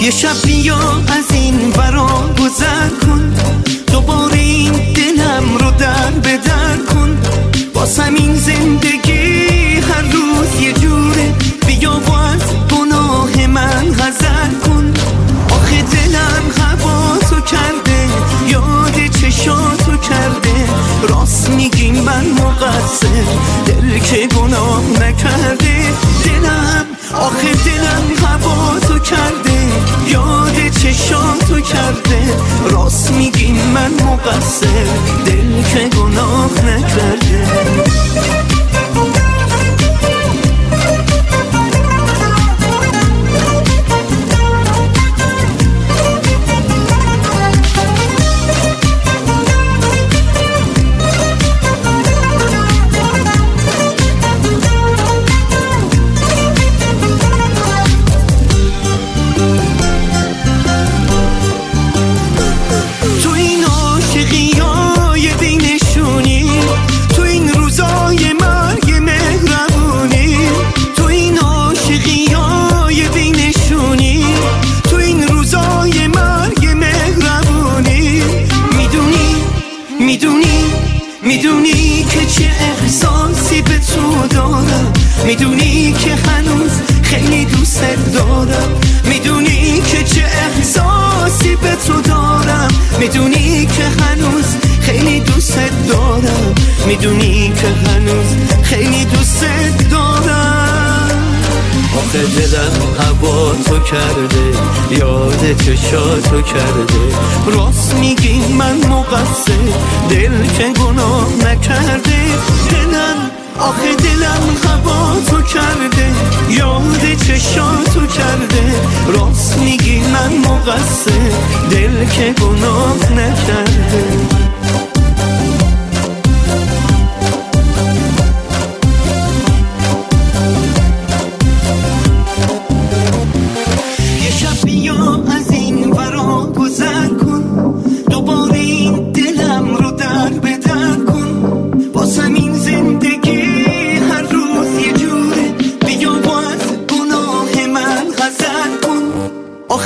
یه شب بیا از این برا گذر کن. دوباره این دلم رو در بدر کن. باسم این زندگی راست میگی من مقصر دل که گناه نکرده. می‌دونی که هنوز خیلی دوست دارم. می‌دونی که چه احساسی به تو دارم. می‌دونی که هنوز خیلی دوست دارم. می‌دونی که هنوز خیلی دوست دارم. آخه دلم هوا تو کرده یاد چشاتو کرده راست میگی من مقصر دل که گناه نکرده دلم آخه دلم هوا تو کرده یاد چشاتو کرده راست میگی من مقصر دل که گناه نکرده